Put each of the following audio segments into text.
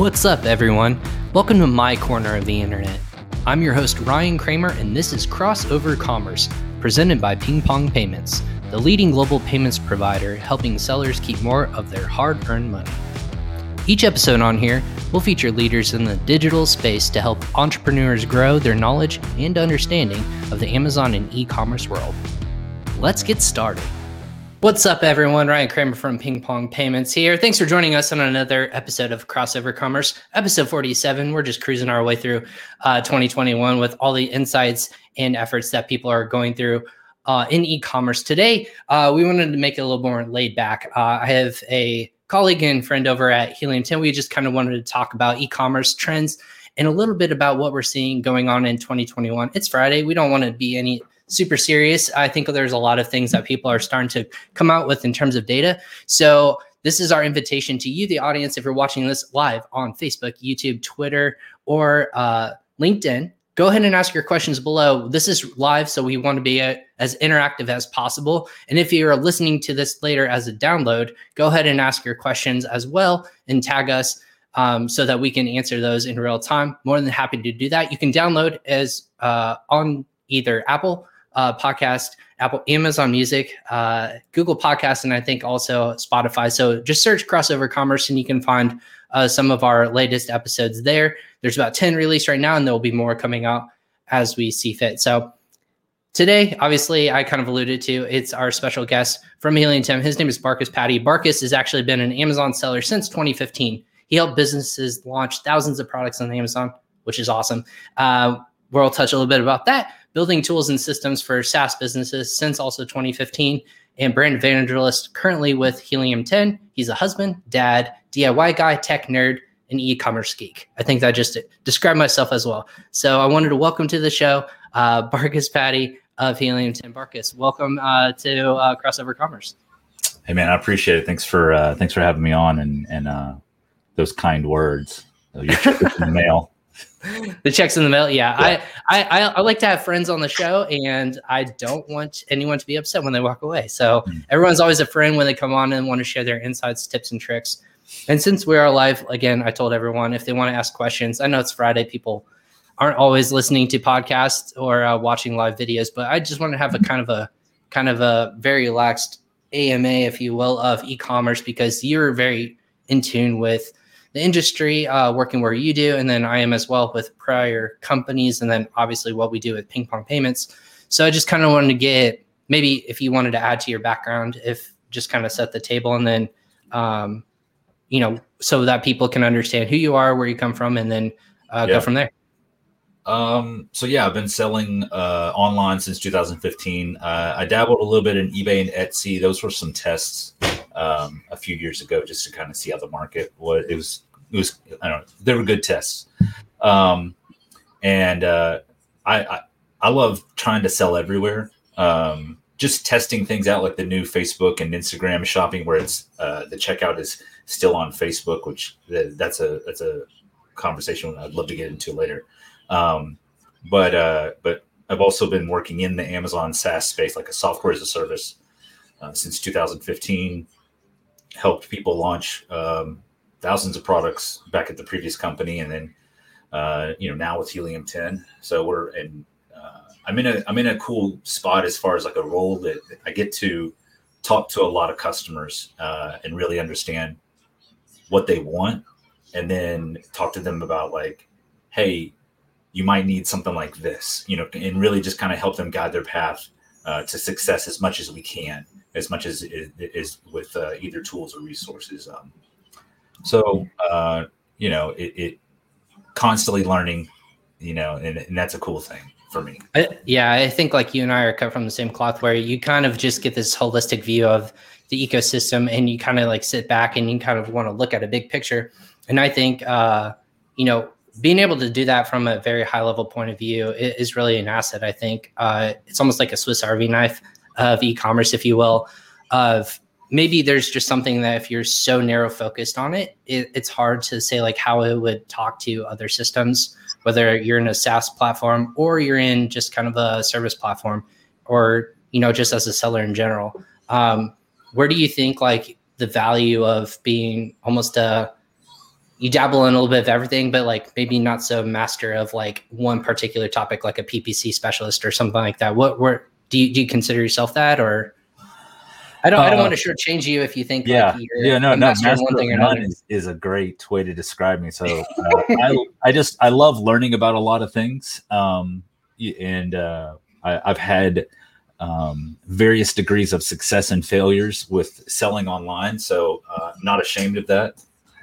What's up, everyone? Welcome to my corner of the internet. I'm your host, Ryan Kramer, and this is Crossover Commerce, presented by Ping Pong Payments, the leading global payments provider helping sellers keep more of their hard earned money. Each episode on here will feature leaders in the digital space to help entrepreneurs grow their knowledge and understanding of the Amazon and e commerce world. Let's get started. What's up, everyone? Ryan Kramer from Ping Pong Payments here. Thanks for joining us on another episode of Crossover Commerce, episode 47. We're just cruising our way through uh, 2021 with all the insights and efforts that people are going through uh, in e commerce. Today, uh, we wanted to make it a little more laid back. Uh, I have a colleague and friend over at Helium 10. We just kind of wanted to talk about e commerce trends and a little bit about what we're seeing going on in 2021. It's Friday. We don't want to be any super serious. I think there's a lot of things that people are starting to come out with in terms of data. So this is our invitation to you, the audience. If you're watching this live on Facebook, YouTube, Twitter, or uh, LinkedIn, go ahead and ask your questions below. This is live, so we want to be a, uh, as interactive as possible. And if you're listening to this later as a download, go ahead and ask your questions as well and tag us um, so that we can answer those in real time. More than happy to do that. You can download as uh, on either Apple uh, podcast, Apple, Amazon Music, uh, Google Podcasts, and I think also Spotify. So just search Crossover Commerce and you can find uh, some of our latest episodes there. There's about 10 released right now, and there will be more coming out as we see fit. So today, obviously, I kind of alluded to it's our special guest from Helium 10. His name is Marcus Patty. Marcus has actually been an Amazon seller since 2015. He helped businesses launch thousands of products on Amazon, which is awesome. Uh, we'll touch a little bit about that building tools and systems for SaaS businesses since also 2015, and brand evangelist currently with Helium 10. He's a husband, dad, DIY guy, tech nerd, and e-commerce geek. I think that just described myself as well. So I wanted to welcome to the show uh, Marcus Patty of Helium 10. Marcus, welcome uh, to uh, Crossover Commerce. Hey man, I appreciate it. Thanks for uh, thanks for having me on and and uh, those kind words. Your in the mail. the checks in the mail. Yeah, yeah. I, I I like to have friends on the show, and I don't want anyone to be upset when they walk away. So mm. everyone's always a friend when they come on and want to share their insights, tips, and tricks. And since we are live again, I told everyone if they want to ask questions. I know it's Friday, people aren't always listening to podcasts or uh, watching live videos, but I just want to have a kind of a kind of a very relaxed AMA, if you will, of e-commerce because you're very in tune with the industry, uh, working where you do, and then I am as well with prior companies, and then obviously what we do with Ping Pong Payments. So I just kind of wanted to get maybe if you wanted to add to your background, if just kind of set the table, and then um, you know so that people can understand who you are, where you come from, and then uh, yeah. go from there. Um, so yeah, I've been selling uh, online since 2015. Uh, I dabbled a little bit in eBay and Etsy. Those were some tests um, a few years ago just to kind of see how the market was. It was, it was, I don't know, they were good tests. Um, and uh, I, I, I love trying to sell everywhere. Um, just testing things out like the new Facebook and Instagram shopping where it's uh, the checkout is still on Facebook, which that's a that's a conversation I'd love to get into later. Um, but uh, but I've also been working in the Amazon SaaS space, like a software as a service, uh, since 2015 helped people launch um, thousands of products back at the previous company, and then uh, you know now with Helium 10. So we're in. Uh, I'm in a I'm in a cool spot as far as like a role that I get to talk to a lot of customers uh, and really understand what they want, and then talk to them about like, hey, you might need something like this, you know, and really just kind of help them guide their path uh, to success as much as we can as much as is with uh, either tools or resources. Um, so uh, you know, it, it, constantly learning, you know, and, and that's a cool thing for me. I, yeah, I think like you and I are cut from the same cloth, where you kind of just get this holistic view of the ecosystem, and you kind of like sit back and you kind of want to look at a big picture. And I think, uh, you know, being able to do that from a very high level point of view is really an asset. I think uh, it's almost like a Swiss Army knife of e-commerce, if you will, of maybe there's just something that if you're so narrow focused on it, it, it's hard to say like how it would talk to other systems, whether you're in a SaaS platform or you're in just kind of a service platform or, you know, just as a seller in general. Um, where do you think like the value of being almost a you dabble in a little bit of everything, but like maybe not so master of like one particular topic, like a PPC specialist or something like that. What were do you do you consider yourself that or? I don't. Uh, I don't want to shortchange you if you think. Yeah. Like yeah. No. No. Master one thing or another. Is, is a great way to describe me. So uh, I, I just I love learning about a lot of things. Um, and uh, I, have had um, various degrees of success and failures with selling online. So uh, not ashamed of that.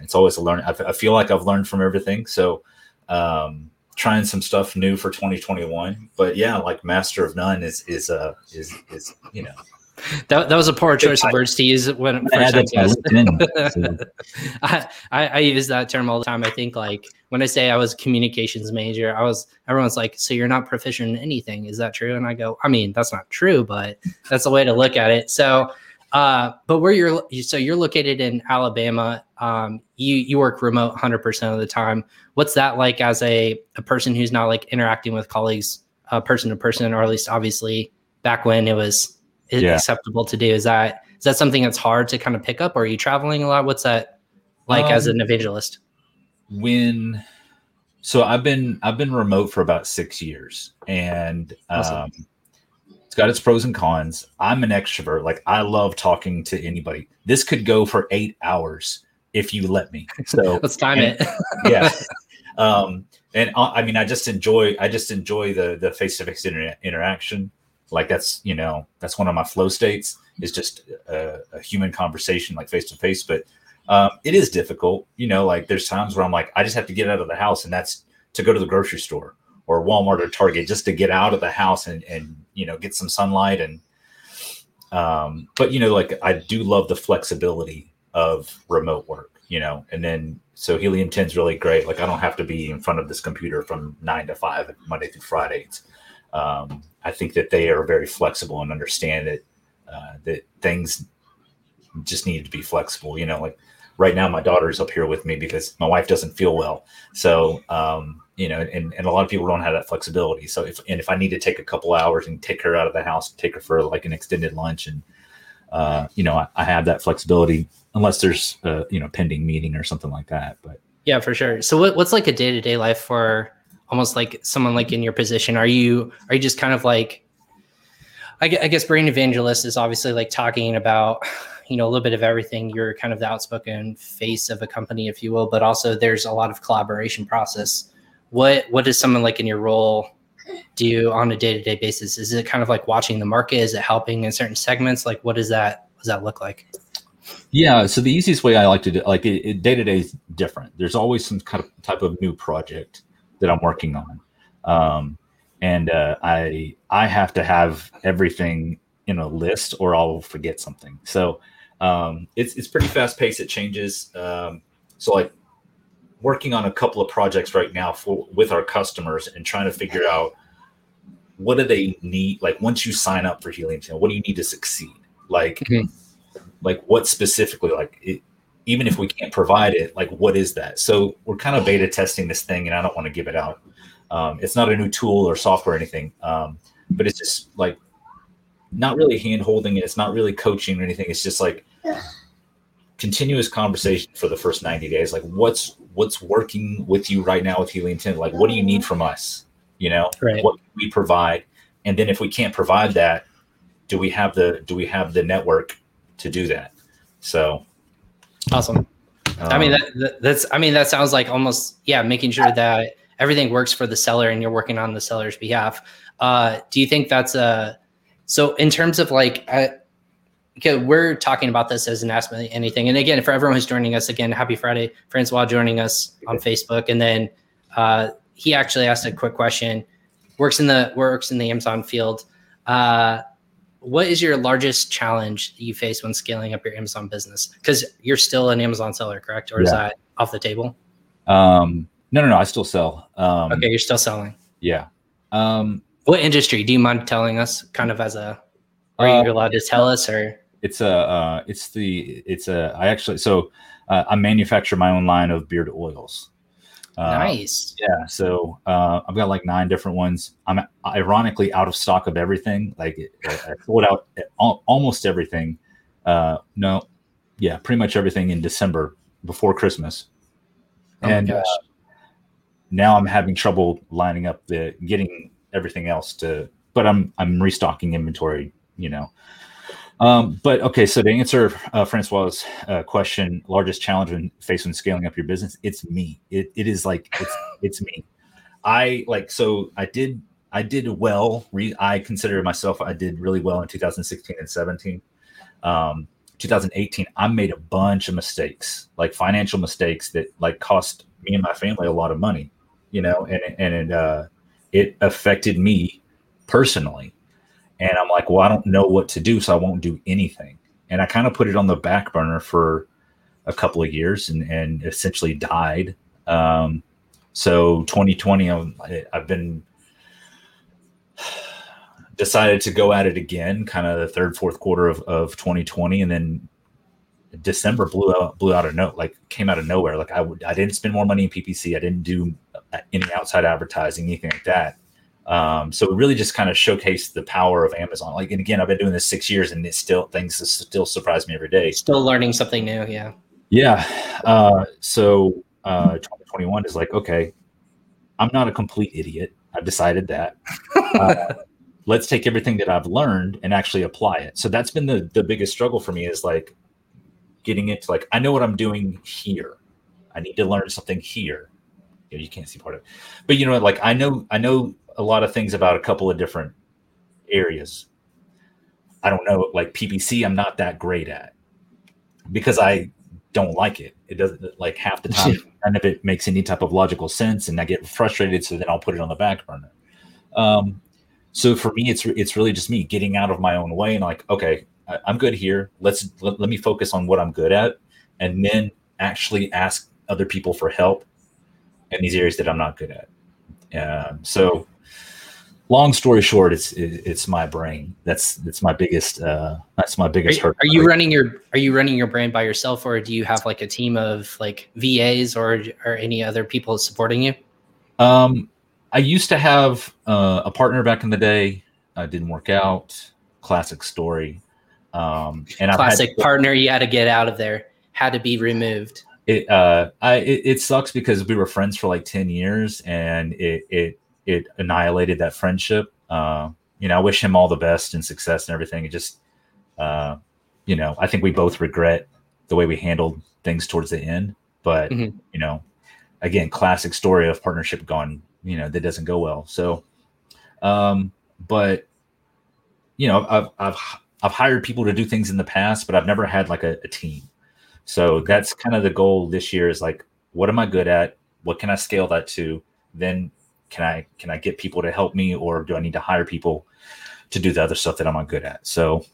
It's always a learn. I, I feel like I've learned from everything. So um, trying some stuff new for 2021. But yeah, like master of none is is uh is is you know that, that was a poor choice of words to use when I, I, I, I use that term all the time. I think like when I say I was communications major, I was everyone's like, so you're not proficient in anything. Is that true? And I go, I mean, that's not true, but that's a way to look at it. So uh, but where you're so you're located in Alabama, um, you you work remote 100 percent of the time. What's that like as a a person who's not like interacting with colleagues uh, person to person, or at least obviously back when it was yeah. acceptable to do? Is that is that something that's hard to kind of pick up? Or are you traveling a lot? What's that like um, as an evangelist? When so I've been I've been remote for about six years, and awesome. um, it's got its pros and cons. I'm an extrovert; like I love talking to anybody. This could go for eight hours if you let me. So let's time and, it. yeah. Um, and uh, I mean, I just enjoy I just enjoy the the face to face interaction. Like that's you know that's one of my flow states is just a, a human conversation like face to face. But um, it is difficult. You know, like there's times where I'm like I just have to get out of the house, and that's to go to the grocery store or Walmart or Target just to get out of the house and and you know get some sunlight and um but you know like I do love the flexibility of remote work you know and then so helium 10 is really great like I don't have to be in front of this computer from 9 to 5 Monday through Friday um, I think that they are very flexible and understand that uh, that things just need to be flexible. You know, like right now, my daughter's up here with me because my wife doesn't feel well. So, um, you know, and, and a lot of people don't have that flexibility. So if and if I need to take a couple hours and take her out of the house, take her for like an extended lunch, and uh, you know, I, I have that flexibility unless there's a you know pending meeting or something like that. But yeah, for sure. So what, what's like a day to day life for almost like someone like in your position? Are you are you just kind of like I guess brand evangelist is obviously like talking about you know a little bit of everything. You're kind of the outspoken face of a company, if you will, but also there's a lot of collaboration process. What what does someone like in your role do on a day to day basis? Is it kind of like watching the market? Is it helping in certain segments? Like what does that what does that look like? Yeah, so the easiest way I like to do like day to day is different. There's always some kind of type of new project that I'm working on. Um, and uh, I I have to have everything in a list or I'll forget something. So um, it's it's pretty fast paced. It changes. Um, so like working on a couple of projects right now for with our customers and trying to figure out what do they need. Like once you sign up for Helium Channel, what do you need to succeed? Like mm-hmm. like what specifically? Like it, even if we can't provide it, like what is that? So we're kind of beta testing this thing, and I don't want to give it out. Um, it's not a new tool or software or anything, um, but it's just like not really hand holding it. It's not really coaching or anything. It's just like continuous conversation for the first 90 days. Like what's what's working with you right now with Helium 10? Like what do you need from us? You know, right. what we provide, and then if we can't provide that, do we have the do we have the network to do that? So Awesome. Um, I mean, um, that, that, that's, I mean, that sounds like almost, yeah, making sure that everything works for the seller and you're working on the seller's behalf. Uh, do you think that's a, so in terms of like, uh, okay, we're talking about this as an ask me anything. And again, for everyone who's joining us again, happy Friday, Francois joining us on Facebook. And then, uh, he actually asked a quick question, works in the, works in the Amazon field. Uh, what is your largest challenge you face when scaling up your Amazon business? Because you're still an Amazon seller, correct? Or yeah. is that off the table? Um, no, no, no. I still sell. Um, okay, you're still selling. Yeah. Um, what industry? Do you mind telling us? Kind of as a, are uh, you allowed to tell us or? It's a, uh, it's the, it's a. I actually so uh, I manufacture my own line of beard oils. Uh, nice. Yeah. So uh, I've got like nine different ones. I'm ironically out of stock of everything. Like I sold out almost everything. Uh, no, yeah, pretty much everything in December before Christmas. Oh and uh, now I'm having trouble lining up the getting everything else to. But I'm I'm restocking inventory. You know. Um, but okay, so to answer uh, Francois' uh, question, largest challenge when faced when scaling up your business, it's me. It, it is like it's it's me. I like so I did I did well. Re, I consider myself I did really well in 2016 and 17. Um, 2018, I made a bunch of mistakes, like financial mistakes that like cost me and my family a lot of money, you know, and and it uh, it affected me personally. And I'm like, well, I don't know what to do, so I won't do anything. And I kind of put it on the back burner for a couple of years and, and essentially died. Um, so 2020, I've, I've been decided to go at it again, kind of the third, fourth quarter of, of 2020, and then December blew out blew out a note, like came out of nowhere. Like I I didn't spend more money in PPC. I didn't do any outside advertising, anything like that. Um, so it really just kind of showcased the power of Amazon. Like, and again, I've been doing this six years, and it still things still surprise me every day. Still learning something new. Yeah. Yeah. Uh, so uh, 2021 is like, okay, I'm not a complete idiot. I've decided that. Uh, let's take everything that I've learned and actually apply it. So that's been the the biggest struggle for me is like getting it to like I know what I'm doing here. I need to learn something here. You, know, you can't see part of it, but you know, like I know I know a lot of things about a couple of different areas. I don't know, like PPC, I'm not that great at because I don't like it. It doesn't like half the time none of it makes any type of logical sense, and I get frustrated. So then I'll put it on the back burner. Um, so for me, it's it's really just me getting out of my own way and like, okay, I, am good here. Let's let, let me focus on what I'm good at, and then actually ask other people for help in these areas that I'm not good at. Um, so long story short, it's it's my brain. That's that's my biggest uh, that's my biggest are, hurt. Are you running your Are you running your brand by yourself, or do you have like a team of like VAs or or any other people supporting you? Um, I used to have uh, a partner back in the day. Uh, didn't work out. Classic story. Um, and classic had, partner. You had to get out of there. Had to be removed. It uh, I it, it sucks because we were friends for like ten years, and it it it annihilated that friendship. Uh, you know, I wish him all the best and success and everything. It just, uh, you know, I think we both regret the way we handled things towards the end. But mm-hmm. you know, again, classic story of partnership gone. You know, that doesn't go well. So, um, but you know, I've I've I've hired people to do things in the past, but I've never had like a, a team. So that's kind of the goal this year is like, what am I good at? What can I scale that to? Then can I can I get people to help me, or do I need to hire people to do the other stuff that I'm not good at? So,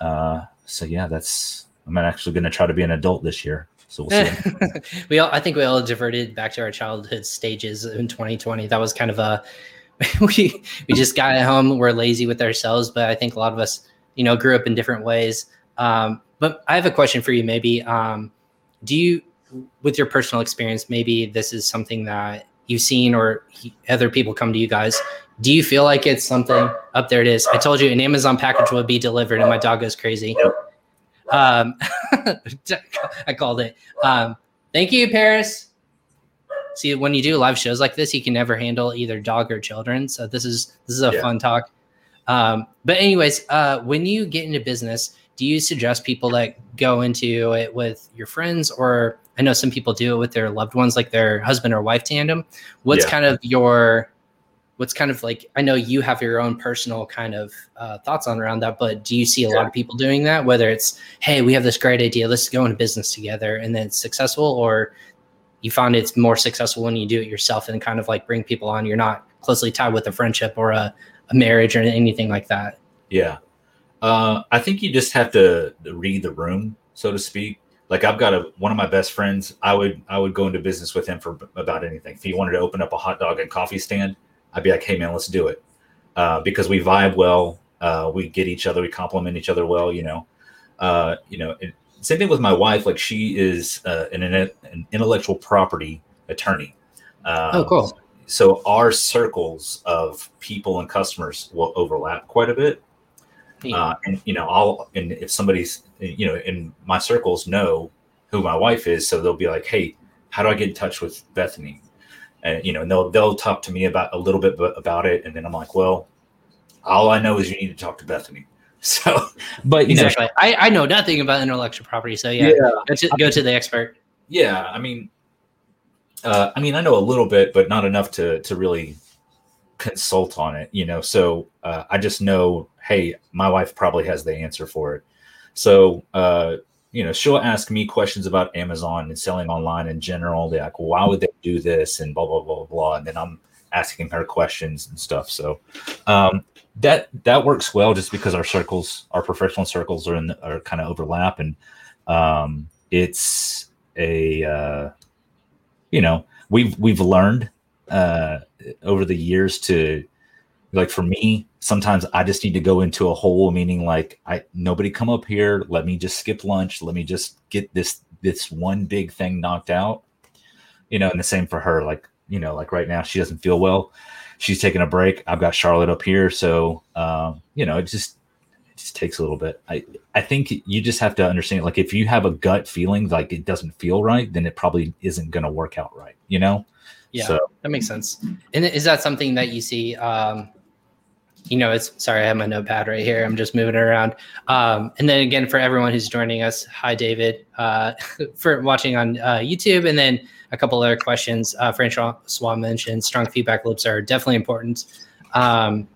uh, so yeah, that's I'm actually going to try to be an adult this year. So we'll see. we all, I think we all diverted back to our childhood stages in 2020. That was kind of a we we just got at home. We're lazy with ourselves, but I think a lot of us, you know, grew up in different ways. Um, but I have a question for you. Maybe, um, do you, with your personal experience, maybe this is something that you've seen or he, other people come to you guys do you feel like it's something up there it is. I told you an amazon package will be delivered and my dog goes crazy. Um, i called it. Um, thank you paris. See when you do live shows like this you can never handle either dog or children. So this is this is a yeah. fun talk. Um, but anyways uh, when you get into business do you suggest people that go into it with your friends or I know some people do it with their loved ones, like their husband or wife tandem. What's yeah. kind of your what's kind of like I know you have your own personal kind of uh, thoughts on around that, but do you see a yeah. lot of people doing that? Whether it's hey, we have this great idea, let's go into business together, and then it's successful, or you find it's more successful when you do it yourself and kind of like bring people on. You're not closely tied with a friendship or a, a marriage or anything like that. Yeah, uh, I think you just have to read the room, so to speak like I've got a one of my best friends. I would I would go into business with him for about anything. If he wanted to open up a hot dog and coffee stand, I'd be like, hey man, let's do it, uh, because we vibe well. Uh, we get each other, we complement each other well. You know, uh, you know. It, same thing with my wife. Like she is uh, an, an intellectual property attorney. Um, oh, cool. So our circles of people and customers will overlap quite a bit. Uh, and you know, I'll and if somebody's you know in my circles know who my wife is, so they'll be like, "Hey, how do I get in touch with Bethany? And you know, and they'll they'll talk to me about a little bit about it, and then I'm like, well, all I know is you need to talk to Bethany. So, but you exactly. know, I, I know nothing about intellectual property, so yeah, yeah. Go, to, go to the expert. Yeah, I mean, uh, I mean, I know a little bit, but not enough to to really consult on it. You know, so uh, I just know, hey, my wife probably has the answer for it. So, uh, you know, she'll ask me questions about Amazon and selling online in general. They're like, why would they do this? And blah, blah, blah, blah. And then I'm asking her questions and stuff. So um, that that works well just because our circles, our professional circles are in the, are kind of overlap. And um, it's a, uh, you know, we've, we've learned uh, over the years to like for me sometimes i just need to go into a hole meaning like i nobody come up here. Let me just skip lunch. Let me just get this this one big thing knocked out. You know and the same for her like you know like right now she doesn't feel well. She's taking a break. I've got charlotte up here. So um, you know it just it just takes a little bit. I i think you just have to understand like if you have a gut feeling like it doesn't feel right then it probably isn't going to work out right you know? Yeah so, that makes sense. And is that something that you see um you know, it's sorry, I have my notepad right here. I'm just moving it around. Um, and then again, for everyone who's joining us, hi, David, uh, for watching on uh, YouTube. And then a couple other questions. Uh, Francois mentioned strong feedback loops are definitely important. Um,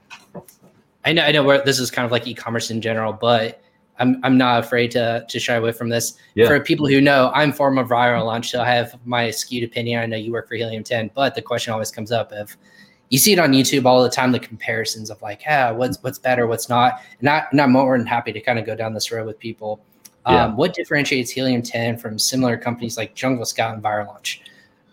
I know, I know where this is kind of like e-commerce in general, but I'm, I'm not afraid to, to shy away from this. Yeah. For people who know, I'm former viral launch, so I have my skewed opinion. I know you work for Helium 10, but the question always comes up of, you see it on YouTube all the time, the comparisons of like, yeah, what's what's better, what's not. And, I, and I'm more than happy to kind of go down this road with people. Yeah. Um, what differentiates Helium 10 from similar companies like Jungle Scout and Viral Launch?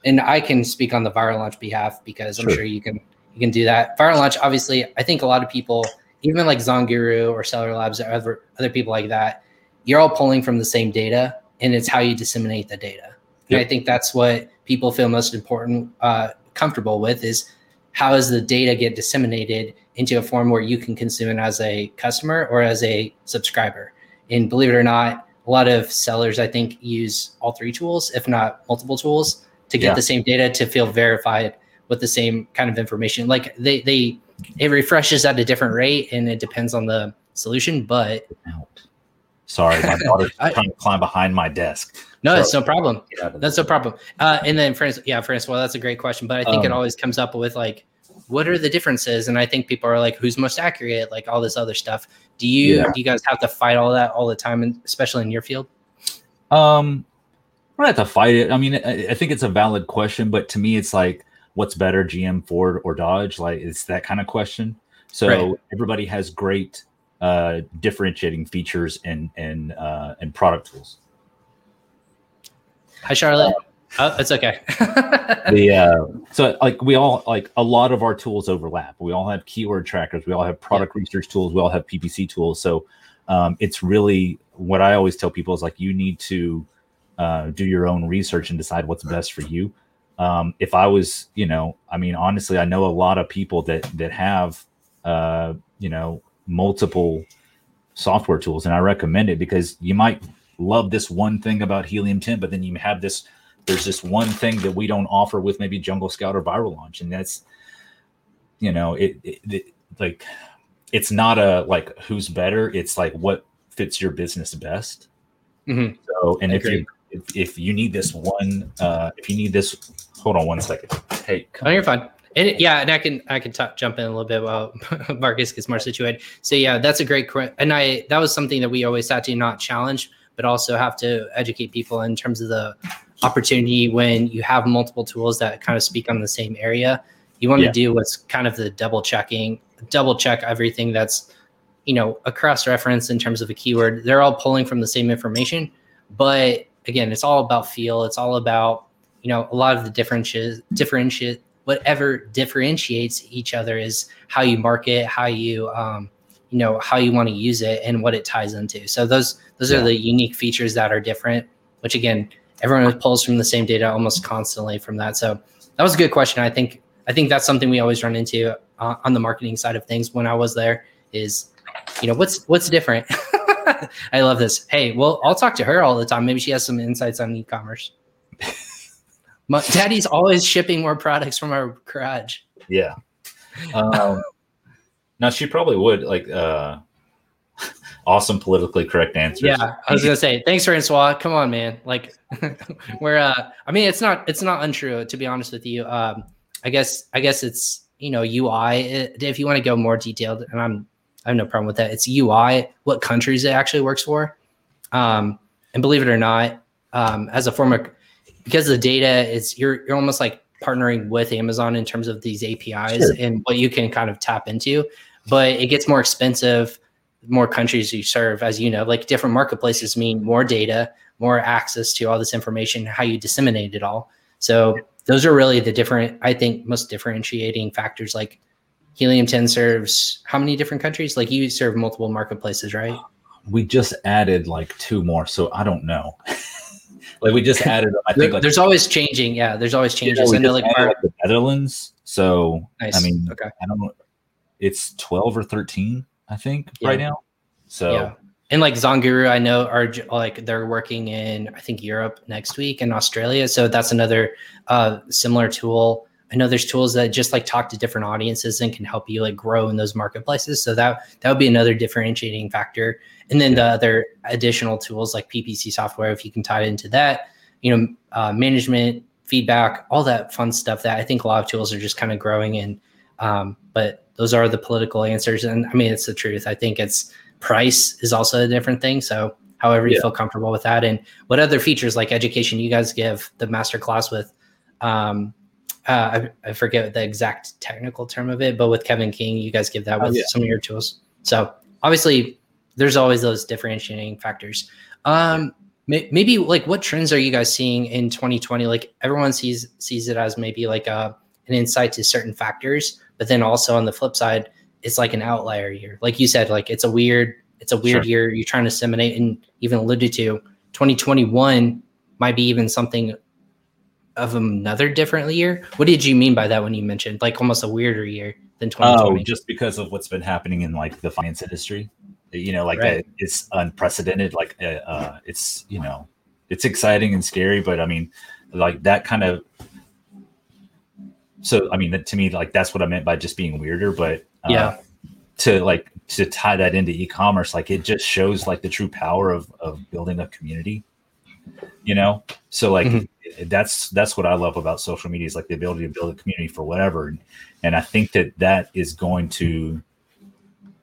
And I can speak on the Viral Launch behalf because I'm sure, sure you can you can do that. Viral Launch, obviously, I think a lot of people, even like Zonguru or Seller Labs or other other people like that, you're all pulling from the same data, and it's how you disseminate the data. Yep. And I think that's what people feel most important, uh, comfortable with is how does the data get disseminated into a form where you can consume it as a customer or as a subscriber? And believe it or not, a lot of sellers, I think, use all three tools, if not multiple tools, to get yeah. the same data to feel verified with the same kind of information. Like they, they, it refreshes at a different rate and it depends on the solution, but. Sorry, my daughter's trying to climb behind my desk. No, that's no problem. That's no problem. Uh, and then, friends, yeah, Francois, that's a great question. But I think um, it always comes up with like, what are the differences? And I think people are like, who's most accurate? Like all this other stuff. Do you yeah. do you guys have to fight all that all the time, and especially in your field? Um, we don't have to fight it. I mean, I, I think it's a valid question, but to me, it's like, what's better, GM, Ford, or Dodge? Like, it's that kind of question. So right. everybody has great uh, differentiating features and and uh, and product tools. Hi, Charlotte. Oh, it's okay. the uh, so like we all like a lot of our tools overlap. We all have keyword trackers. We all have product yeah. research tools. We all have PPC tools. So um, it's really what I always tell people is like you need to uh, do your own research and decide what's best for you. Um, if I was, you know, I mean, honestly, I know a lot of people that that have, uh, you know, multiple software tools, and I recommend it because you might love this one thing about Helium 10, but then you have this, there's this one thing that we don't offer with maybe Jungle Scout or Viral Launch. And that's, you know, it, it, it like, it's not a like who's better. It's like what fits your business best. Mm-hmm. So, and if you, if, if you need this one, uh, if you need this, hold on one second. Hey, come oh, you're fine. And yeah, and I can I can t- jump in a little bit while Marcus gets more situated. So yeah, that's a great question. And I that was something that we always had to not challenge but also have to educate people in terms of the opportunity when you have multiple tools that kind of speak on the same area. You want yeah. to do what's kind of the double checking, double check everything that's, you know, a cross reference in terms of a keyword. They're all pulling from the same information, but again, it's all about feel. It's all about, you know, a lot of the differences, differentiate, whatever differentiates each other is how you market, how you, um, you know how you want to use it and what it ties into. So those those yeah. are the unique features that are different which again everyone pulls from the same data almost constantly from that. So that was a good question. I think i think that's something we always run into uh, on the marketing side of things when i was there is you know what's what's different? I love this. Hey well i'll talk to her all the time. Maybe she has some insights on e-commerce. My, Daddy's always shipping more products from our garage. Yeah. Um, now she probably would like uh awesome politically correct answers. Yeah, I was gonna say thanks, Francois. Come on, man. Like we're uh I mean it's not it's not untrue to be honest with you. Um I guess I guess it's you know UI if you want to go more detailed and I'm I have no problem with that. It's UI, what countries it actually works for. Um and believe it or not, um as a former because the data is you're you're almost like partnering with Amazon in terms of these APIs sure. and what you can kind of tap into. But it gets more expensive more countries you serve, as you know, like different marketplaces mean more data, more access to all this information, how you disseminate it all. So those are really the different, I think, most differentiating factors. Like Helium 10 serves how many different countries? Like you serve multiple marketplaces, right? We just added like two more, so I don't know. like we just added. I think like, there's always changing. Yeah, there's always changes. Yeah, I know, like, like, the Netherlands. So nice. I mean, okay. I don't know. It's twelve or thirteen, I think, yeah. right now. So yeah. And like Zonguru, I know are like they're working in I think Europe next week and Australia. So that's another uh, similar tool. I know there's tools that just like talk to different audiences and can help you like grow in those marketplaces. So that that would be another differentiating factor. And then the other additional tools like PPC software, if you can tie it into that, you know, uh, management, feedback, all that fun stuff that I think a lot of tools are just kind of growing in. Um, but those are the political answers. And I mean, it's the truth. I think it's price is also a different thing. So however you yeah. feel comfortable with that. And what other features like education you guys give the master class with, um, uh, I, I, forget the exact technical term of it, but with Kevin King, you guys give that oh, with oh, yeah. some of your tools. So obviously, there's always those differentiating factors. Um, may, maybe like what trends are you guys seeing in 2020? Like everyone sees sees it as maybe like a uh, an insight to certain factors, but then also on the flip side, it's like an outlier year. Like you said, like it's a weird it's a weird sure. year. You're trying to disseminate and even alluded to 2021 might be even something of another different year. What did you mean by that when you mentioned like almost a weirder year than 2020? Oh, just because of what's been happening in like the finance industry. You know, like right. uh, it's unprecedented. Like uh, uh, it's you know, it's exciting and scary, but I mean, like that kind of. So I mean, to me, like that's what I meant by just being weirder. But uh, yeah, to like to tie that into e-commerce like it just shows like the true power of of building a community you know so like mm-hmm. that's that's what i love about social media is like the ability to build a community for whatever and, and i think that that is going to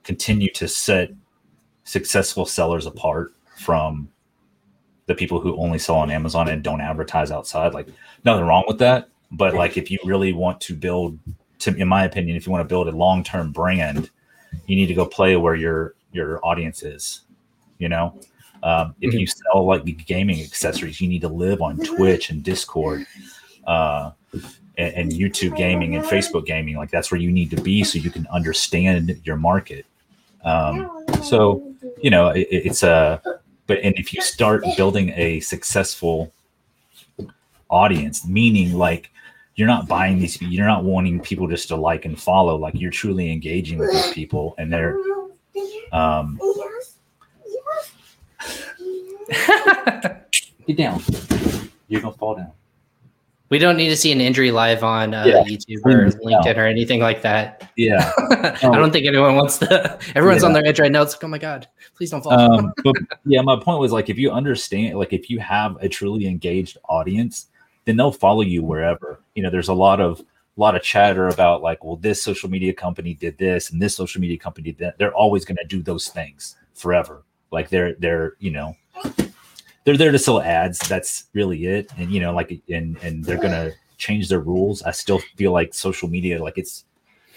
continue to set successful sellers apart from the people who only sell on amazon and don't advertise outside like nothing wrong with that but like if you really want to build to in my opinion if you want to build a long-term brand you need to go play where your your audience is. You know, um, if mm-hmm. you sell like gaming accessories, you need to live on Twitch and Discord, uh, and, and, YouTube gaming and Facebook gaming. Like that's where you need to be so you can understand your market. Um, so you know, it, it's a but and if you start building a successful audience, meaning like you're not buying these you're not wanting people just to like and follow like you're truly engaging with these people and they're um get down you're gonna fall down we don't need to see an injury live on uh, yeah. YouTube or LinkedIn no. or anything like that. Yeah, I don't think anyone wants to. Everyone's yeah. on their edge right now. It's like, oh my god, please don't fall. Um, but yeah, my point was like, if you understand, like, if you have a truly engaged audience, then they'll follow you wherever. You know, there's a lot of a lot of chatter about like, well, this social media company did this and this social media company did that. They're always going to do those things forever. Like they're they're you know they're there to sell ads. That's really it. And you know, like and and they're gonna change their rules. I still feel like social media, like it's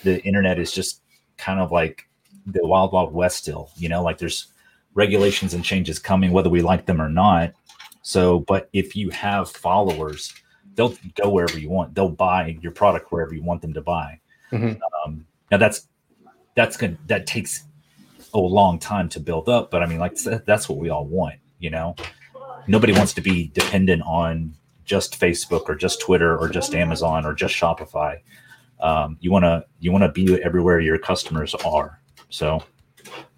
the internet is just kind of like the wild wild west still. You know, like there's regulations and changes coming, whether we like them or not. So, but if you have followers, they'll go wherever you want. They'll buy your product wherever you want them to buy. Mm-hmm. Um, now that's that's good. That takes a long time to build up, but I mean, like that's what we all want. You know, nobody wants to be dependent on just Facebook or just Twitter or just Amazon or just Shopify. Um, you want to you want to be everywhere your customers are. So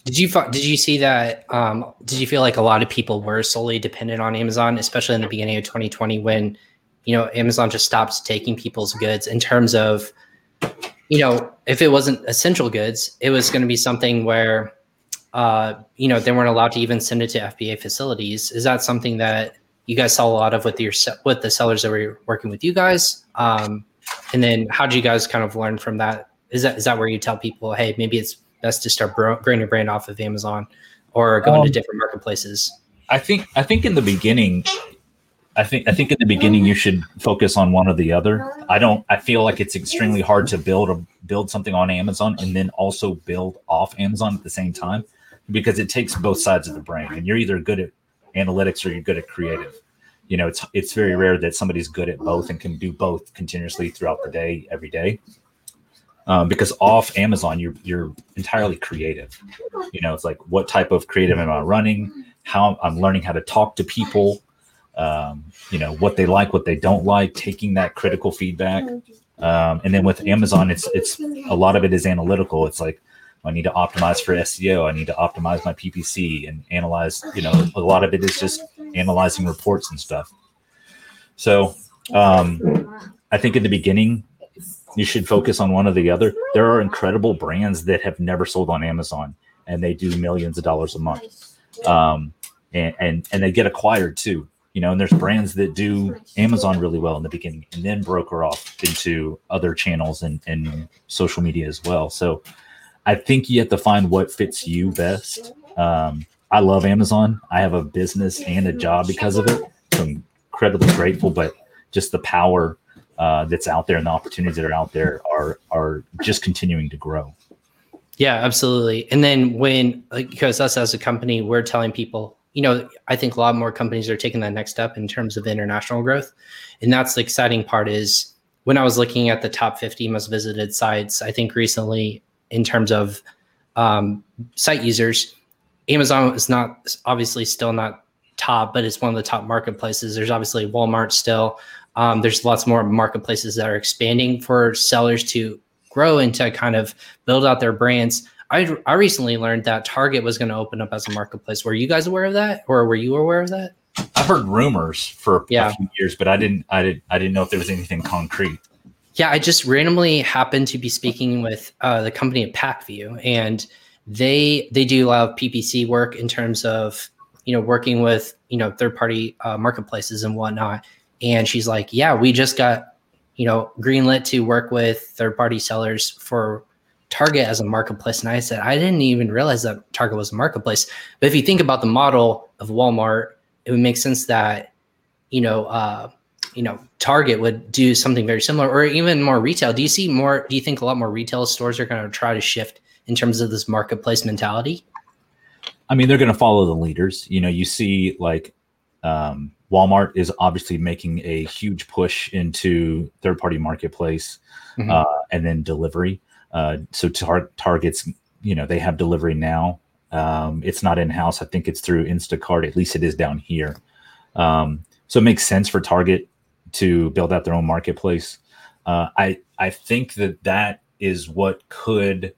did you did you see that? Um, did you feel like a lot of people were solely dependent on Amazon, especially in the beginning of 2020 when you know Amazon just stops taking people's goods in terms of you know if it wasn't essential goods, it was going to be something where uh, you know they weren't allowed to even send it to FBA facilities. Is that something that you guys saw a lot of with your with the sellers that were working with you guys? Um, and then how did you guys kind of learn from that? Is that is that where you tell people, hey, maybe it's best to start growing your brand off of Amazon or go um, into different marketplaces? I think I think in the beginning, I think I think in the beginning you should focus on one or the other. I don't. I feel like it's extremely hard to build a build something on Amazon and then also build off Amazon at the same time because it takes both sides of the brain, and you're either good at analytics or you're good at creative. You know, it's it's very rare that somebody's good at both and can do both continuously throughout the day, every day. Um, because off Amazon, you're you're entirely creative. You know, it's like what type of creative am I running? How I'm learning how to talk to people um, you know what they like, what they don't like, taking that critical feedback. Um, and then with Amazon, it's it's a lot of it is analytical. It's like I need to optimize for SEO. I need to optimize my PPC and analyze. You know, a lot of it is just analyzing reports and stuff. So um, I think in the beginning, you should focus on one or the other. There are incredible brands that have never sold on Amazon and they do millions of dollars a month. Um, and, and, and they get acquired too you know, and there's brands that do Amazon really well in the beginning and then broker off into other channels and, and social media as well. So I think you have to find what fits you best. Um, I love Amazon. I have a business and a job because of it. So I'm incredibly grateful, but just the power uh, that's out there and the opportunities that are out there are are just continuing to grow. Yeah, absolutely. And then when because us as a company, we're telling people you know, I think a lot more companies are taking that next step in terms of international growth. And that's the exciting part is when I was looking at the top 50 most visited sites, I think recently in terms of um, site users, Amazon is not obviously still not top, but it's one of the top marketplaces. There's obviously Walmart still. Um, there's lots more marketplaces that are expanding for sellers to grow and to kind of build out their brands. I I recently learned that Target was going to open up as a marketplace. Were you guys aware of that, or were you aware of that? I've heard rumors for yeah. a few years, but I didn't I did I didn't know if there was anything concrete. Yeah, I just randomly happened to be speaking with uh, the company at Pacvue, and they they do a lot of PPC work in terms of you know working with you know third party uh, marketplaces and whatnot. And she's like, "Yeah, we just got you know greenlit to work with third party sellers for Target as a marketplace. And I said, I didn't even realize that Target was a marketplace. But if you think about the model of Walmart, it would make sense that, you know, uh, you know, Target would do something very similar or even more retail. Do you see more, do you think a lot more retail stores are going to try to shift in terms of this marketplace mentality? I mean, they're going to follow the leaders. You know, you see like um, Walmart is obviously making a huge push into third party marketplace mm-hmm. uh, and then delivery. Uh, so tar- Targets, you know, they have delivery now. Um, it's not in house. I think it's through Instacart. At least it is down here. Um, so it makes sense for Target to build out their own marketplace. Uh, I I think that that is what could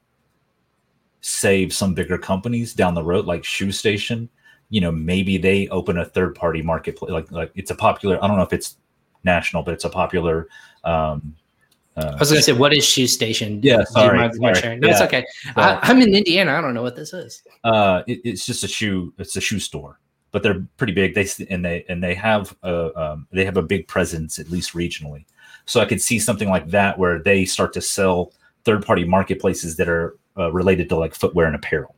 save some bigger companies down the road, like Shoe Station. You know, maybe they open a third party marketplace. Like like it's a popular. I don't know if it's national, but it's a popular um, uh, I was going to say, what is Shoe Station? Yeah, sorry. sorry. No, yeah. it's okay. I, am in Indiana. I don't know what this is. Uh, it, it's just a shoe. It's a shoe store, but they're pretty big. They and they and they have a um, they have a big presence at least regionally. So I could see something like that where they start to sell third party marketplaces that are uh, related to like footwear and apparel.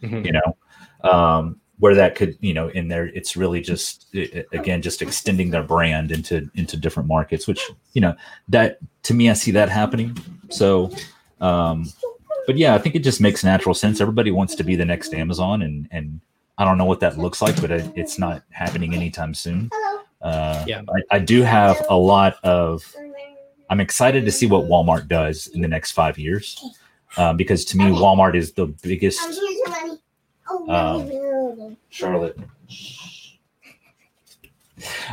Mm-hmm. You know, um, where that could you know in there it's really just again just extending their brand into into different markets which you know that to me i see that happening. So um but yeah i think it just makes natural sense. Everybody wants to be the next amazon and and i don't know what that looks like but it's not happening anytime soon. Uh yeah. I, I do have a lot of i'm excited to see what walmart does in the next five years uh, because to me walmart is the biggest Charlotte.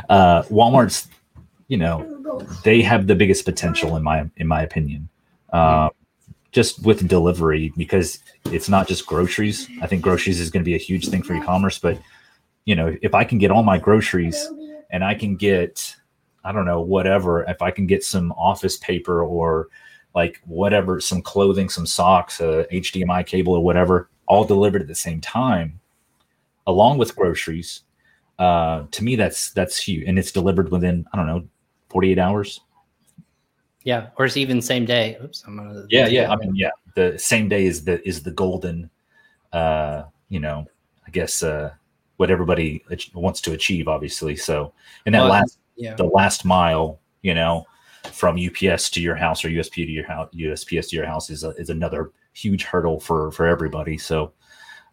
Uh, Walmart's, you know, they have the biggest potential in my in my opinion. Uh, just with delivery because it's not just groceries. I think groceries is going to be a huge thing for e-commerce, but you know, if I can get all my groceries and I can get I don't know, whatever, if I can get some office paper or like whatever, some clothing, some socks, a HDMI cable or whatever, all delivered at the same time, along with groceries. Uh, to me, that's that's huge, and it's delivered within I don't know, forty eight hours. Yeah, or it's even same day. Oops, I'm gonna. Yeah, yeah. I mean, yeah, the same day is the is the golden, uh, you know, I guess uh, what everybody wants to achieve, obviously. So, and that well, last, yeah. the last mile, you know, from UPS to your house or USP to your house, USPS to your house is a, is another huge hurdle for for everybody. So,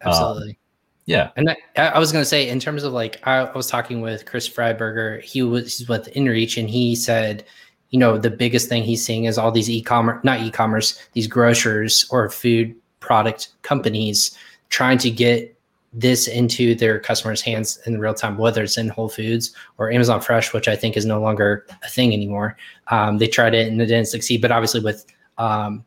uh, absolutely. Yeah. And I, I was going to say, in terms of like, I, I, was talking with Chris Freiberger. He was with InReach, and he said, you know, the biggest thing he's seeing is all these e-commerce, not e-commerce, these grocers or food product companies trying to get this into their customers' hands in real time, whether it's in Whole Foods or Amazon Fresh, which I think is no longer a thing anymore. Um, they tried it and it didn't succeed, but obviously with um,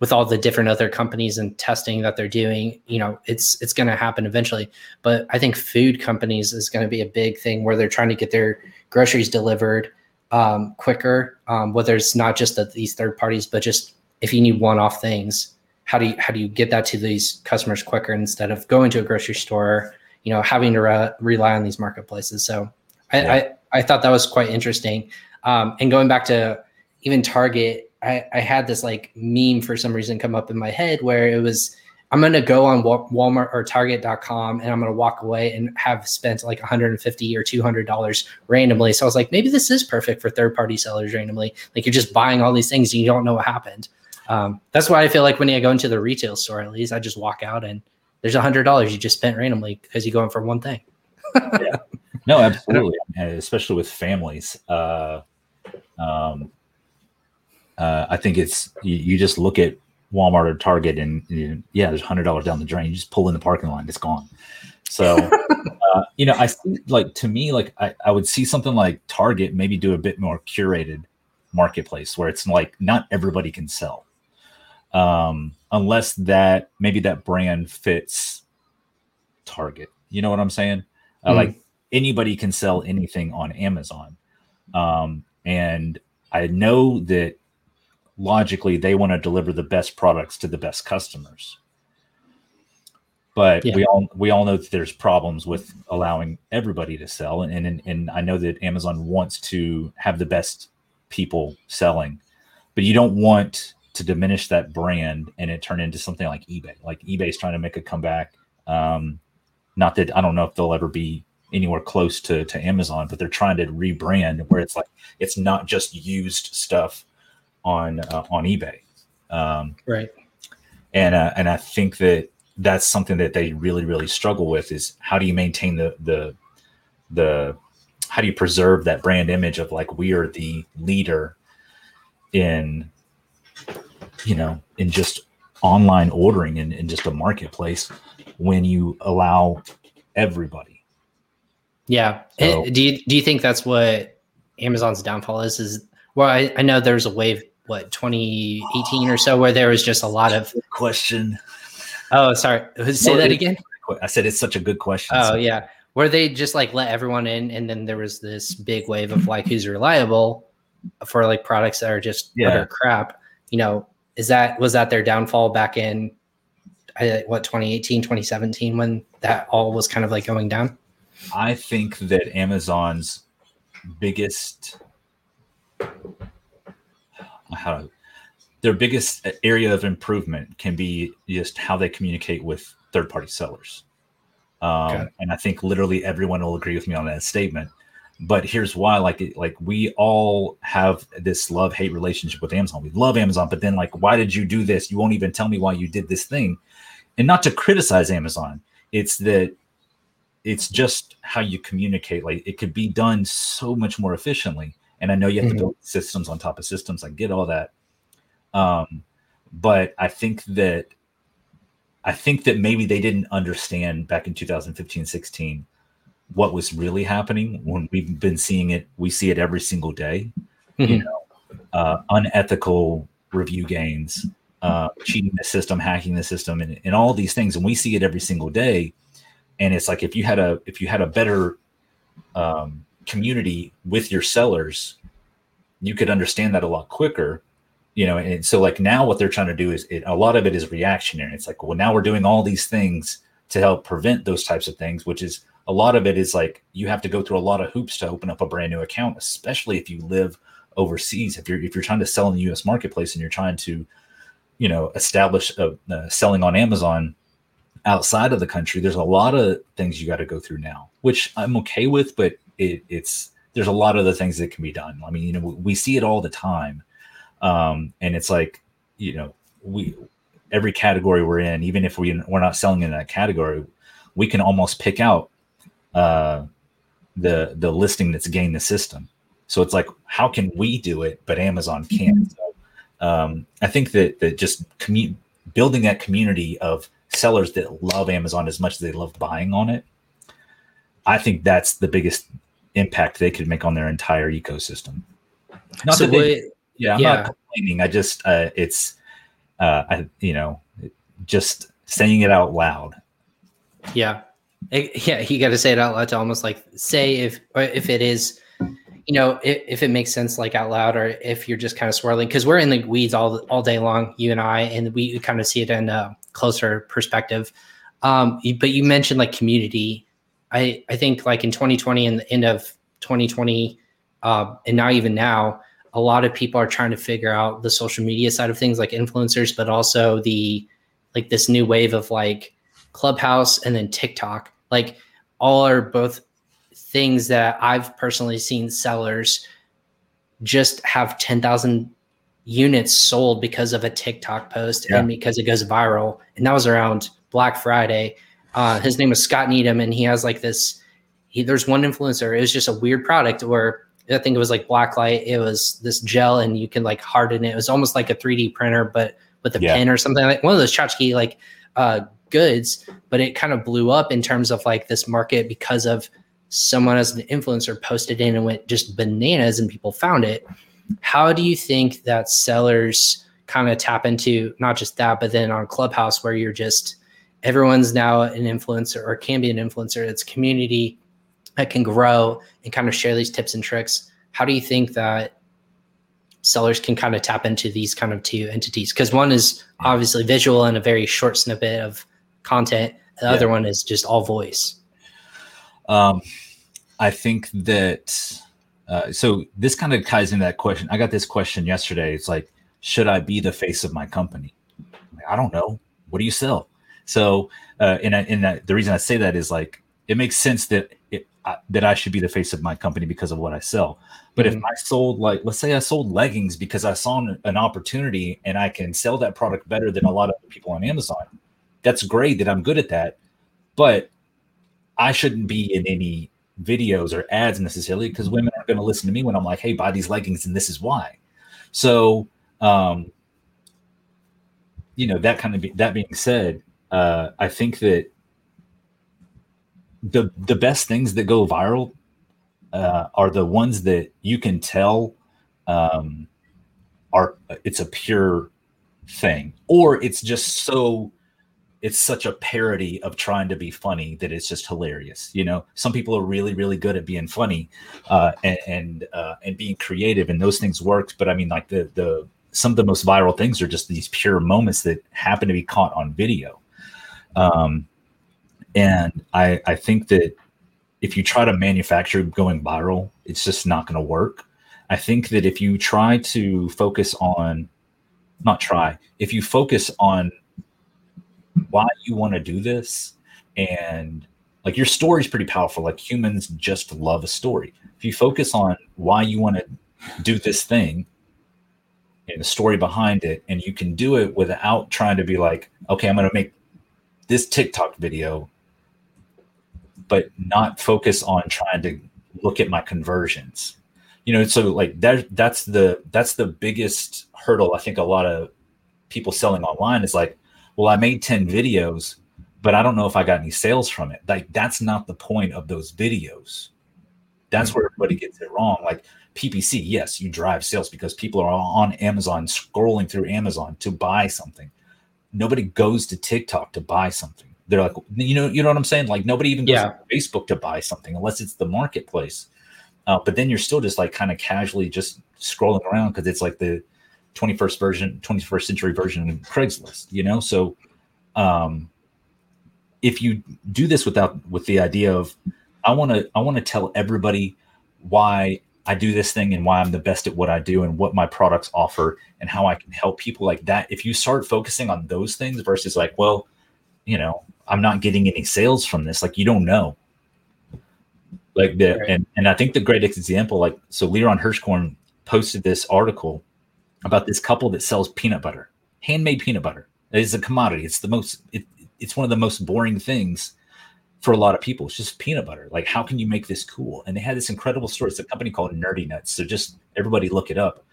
with all the different other companies and testing that they're doing, you know, it's it's going to happen eventually. But I think food companies is going to be a big thing where they're trying to get their groceries delivered um, quicker, um, whether it's not just that these third parties, but just if you need one-off things, how do you how do you get that to these customers quicker instead of going to a grocery store, you know, having to re- rely on these marketplaces? So I, yeah. I, I thought that was quite interesting. Um, and going back to even Target, I, I had this like meme for some reason come up in my head where it was I'm going to go on Walmart or Target.com and I'm going to walk away and have spent like 150 or 200 dollars randomly. So I was like, maybe this is perfect for third party sellers randomly. Like you're just buying all these things and you don't know what happened. Um, that's why I feel like when I go into the retail store, at least I just walk out and there's a hundred dollars you just spent randomly because you go in for one thing. yeah. No, absolutely, especially with families. Uh, um, uh, I think it's you, you just look at Walmart or Target, and you yeah, there's hundred dollars down the drain. You just pull in the parking lot, it's gone. So, uh, you know, I see like to me, like I, I would see something like Target maybe do a bit more curated marketplace where it's like not everybody can sell, um, unless that maybe that brand fits Target. You know what I'm saying? Uh, like anybody can sell anything on Amazon, um, and I know that logically they want to deliver the best products to the best customers. But yeah. we all we all know that there's problems with allowing everybody to sell and, and and I know that Amazon wants to have the best people selling but you don't want to diminish that brand and it turn into something like eBay. Like eBay is trying to make a comeback. Um not that I don't know if they'll ever be anywhere close to to Amazon but they're trying to rebrand where it's like it's not just used stuff on uh, on eBay. Um, right. And uh, and I think that that's something that they really really struggle with is how do you maintain the the the how do you preserve that brand image of like we are the leader in you know in just online ordering and in, in just a marketplace when you allow everybody yeah so, do you do you think that's what amazon's downfall is is well I, I know there's a wave what 2018 or so where there was just a lot of question. Oh, sorry. Say that again. I said it's such a good question. Oh so. yeah, where they just like let everyone in, and then there was this big wave of like who's reliable for like products that are just yeah. utter crap. You know, is that was that their downfall back in what 2018, 2017 when that all was kind of like going down? I think that Amazon's biggest how their biggest area of improvement can be just how they communicate with third party sellers. Um, okay. And I think literally everyone will agree with me on that statement. But here's why: like, like we all have this love hate relationship with Amazon. We love Amazon, but then like, why did you do this? You won't even tell me why you did this thing. And not to criticize Amazon, it's that it's just how you communicate. Like, it could be done so much more efficiently and I know you have mm-hmm. to build systems on top of systems. I get all that. Um, but I think that I think that maybe they didn't understand back in 2015, 16 what was really happening when we've been seeing it. We see it every single day. Mm-hmm. You know, uh, unethical review gains, uh, cheating the system, hacking the system, and, and all these things. And we see it every single day. And it's like if you had a if you had a better um, community with your sellers you could understand that a lot quicker you know and so like now what they're trying to do is it, a lot of it is reactionary. It's like well now we're doing all these things to help prevent those types of things which is a lot of it is like you have to go through a lot of hoops to open up a brand new account especially if you live overseas. If you're if you're trying to sell in the us marketplace and you're trying to you know establish a, uh, selling on amazon outside of the country there's a lot of things you got to go through now which i'm okay with but it, it's there's a lot of the things that can be done. I mean, you know, we see it all the time, um, and it's like, you know, we every category we're in, even if we we're not selling in that category, we can almost pick out uh, the the listing that's gained the system. So it's like, how can we do it, but Amazon can't? So, um, I think that that just commu- building that community of sellers that love Amazon as much as they love buying on it. I think that's the biggest impact they could make on their entire ecosystem. Not so that they, yeah, I'm yeah. not complaining. I just uh, it's uh, I you know just saying it out loud. Yeah, yeah, you got to say it out loud to almost like say if if it is you know if, if, it makes sense like out loud or if you're just kind of swirling because we're in the weeds all all day long you and i and we kind of see it in a closer perspective um but you mentioned like community I I think like in 2020 and the end of 2020, uh, and now even now, a lot of people are trying to figure out the social media side of things, like influencers, but also the like this new wave of like Clubhouse and then TikTok. Like all are both things that I've personally seen sellers just have 10,000 units sold because of a TikTok post yeah. and because it goes viral. And that was around Black Friday. Uh, his name is Scott Needham, and he has like this. He, there's one influencer. It was just a weird product where I think it was like blacklight. It was this gel, and you can like harden it. It was almost like a 3D printer, but with a yeah. pen or something like one of those tchotchke like uh, goods. But it kind of blew up in terms of like this market because of someone as an influencer posted in and went just bananas, and people found it. How do you think that sellers kind of tap into not just that, but then on Clubhouse where you're just everyone's now an influencer or can be an influencer. It's community that can grow and kind of share these tips and tricks. How do you think that sellers can kind of tap into these kind of two entities? Because one is obviously visual and a very short snippet of content. The yeah. other one is just all voice. Um, I think that uh, so this kind of ties into that question. I got this question yesterday. It's like, should I be the face of my company? I don't know. What do you sell? So, uh, and, I, and I, the reason I say that is like it makes sense that it, uh, that I should be the face of my company because of what I sell. But mm-hmm. if I sold like, let's say I sold leggings because I saw an, an opportunity and I can sell that product better than a lot of people on Amazon, that's great that I'm good at that. But I shouldn't be in any videos or ads necessarily because women aren't going to listen to me when I'm like, hey, buy these leggings and this is why. So, um, you know, that kind of be, that being said, uh, I think that the the best things that go viral uh, are the ones that you can tell um, are it's a pure thing, or it's just so it's such a parody of trying to be funny that it's just hilarious. You know, some people are really, really good at being funny uh, and and, uh, and being creative, and those things work. But I mean, like the the some of the most viral things are just these pure moments that happen to be caught on video. Um, and I, I think that if you try to manufacture going viral, it's just not going to work. I think that if you try to focus on, not try, if you focus on why you want to do this and like your story is pretty powerful. Like humans just love a story. If you focus on why you want to do this thing and the story behind it, and you can do it without trying to be like, okay, I'm going to make this TikTok video, but not focus on trying to look at my conversions. You know, so like that that's the that's the biggest hurdle I think a lot of people selling online is like, well, I made 10 videos, but I don't know if I got any sales from it. Like that's not the point of those videos. That's where everybody gets it wrong. Like PPC, yes, you drive sales because people are on Amazon scrolling through Amazon to buy something nobody goes to TikTok to buy something. They're like, you know, you know what I'm saying? Like nobody even goes yeah. to Facebook to buy something unless it's the marketplace. uh, but then you're still just like kind of casually just scrolling around because it's like the 21st version 21st century version of craigslist you know so um if you do this without with the idea of i want to i want to tell everybody why i do this thing and why i'm the best at what i do and what my products offer and how i can help people like that. If you start focusing on those things versus like well you know i'm not getting any sales from this like you don't know. Like the right. and and i think the great example like so Liran Hirschkorn posted this article about this couple that sells peanut butter handmade peanut butter. It's a commodity. It's the most it, it's one of the most boring things for a lot of people. It's just peanut butter. Like, how can you make this cool? And they had this incredible story. It's a company called Nerdy Nuts. So just everybody look it up.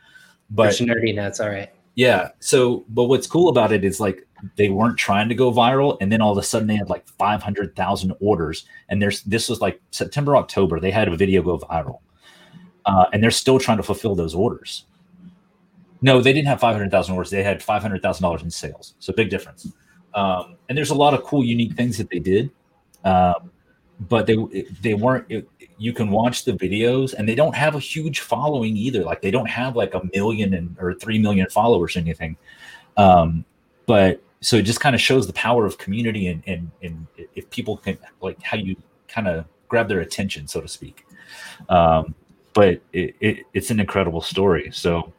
But Nerdy Nuts, all right. Yeah. So, but what's cool about it is like they weren't trying to go viral, and then all of a sudden they had like five hundred thousand orders, and there's this was like September, October. They had a video go viral, uh, and they're still trying to fulfill those orders. No, they didn't have five hundred thousand orders. They had five hundred thousand dollars in sales. So big difference. Um, and there's a lot of cool, unique things that they did, um, but they they weren't. It, you can watch the videos, and they don't have a huge following either. Like they don't have like a million and or three million followers or anything. Um, but so it just kind of shows the power of community and and and if people can like how you kind of grab their attention, so to speak. Um, but it, it, it's an incredible story. So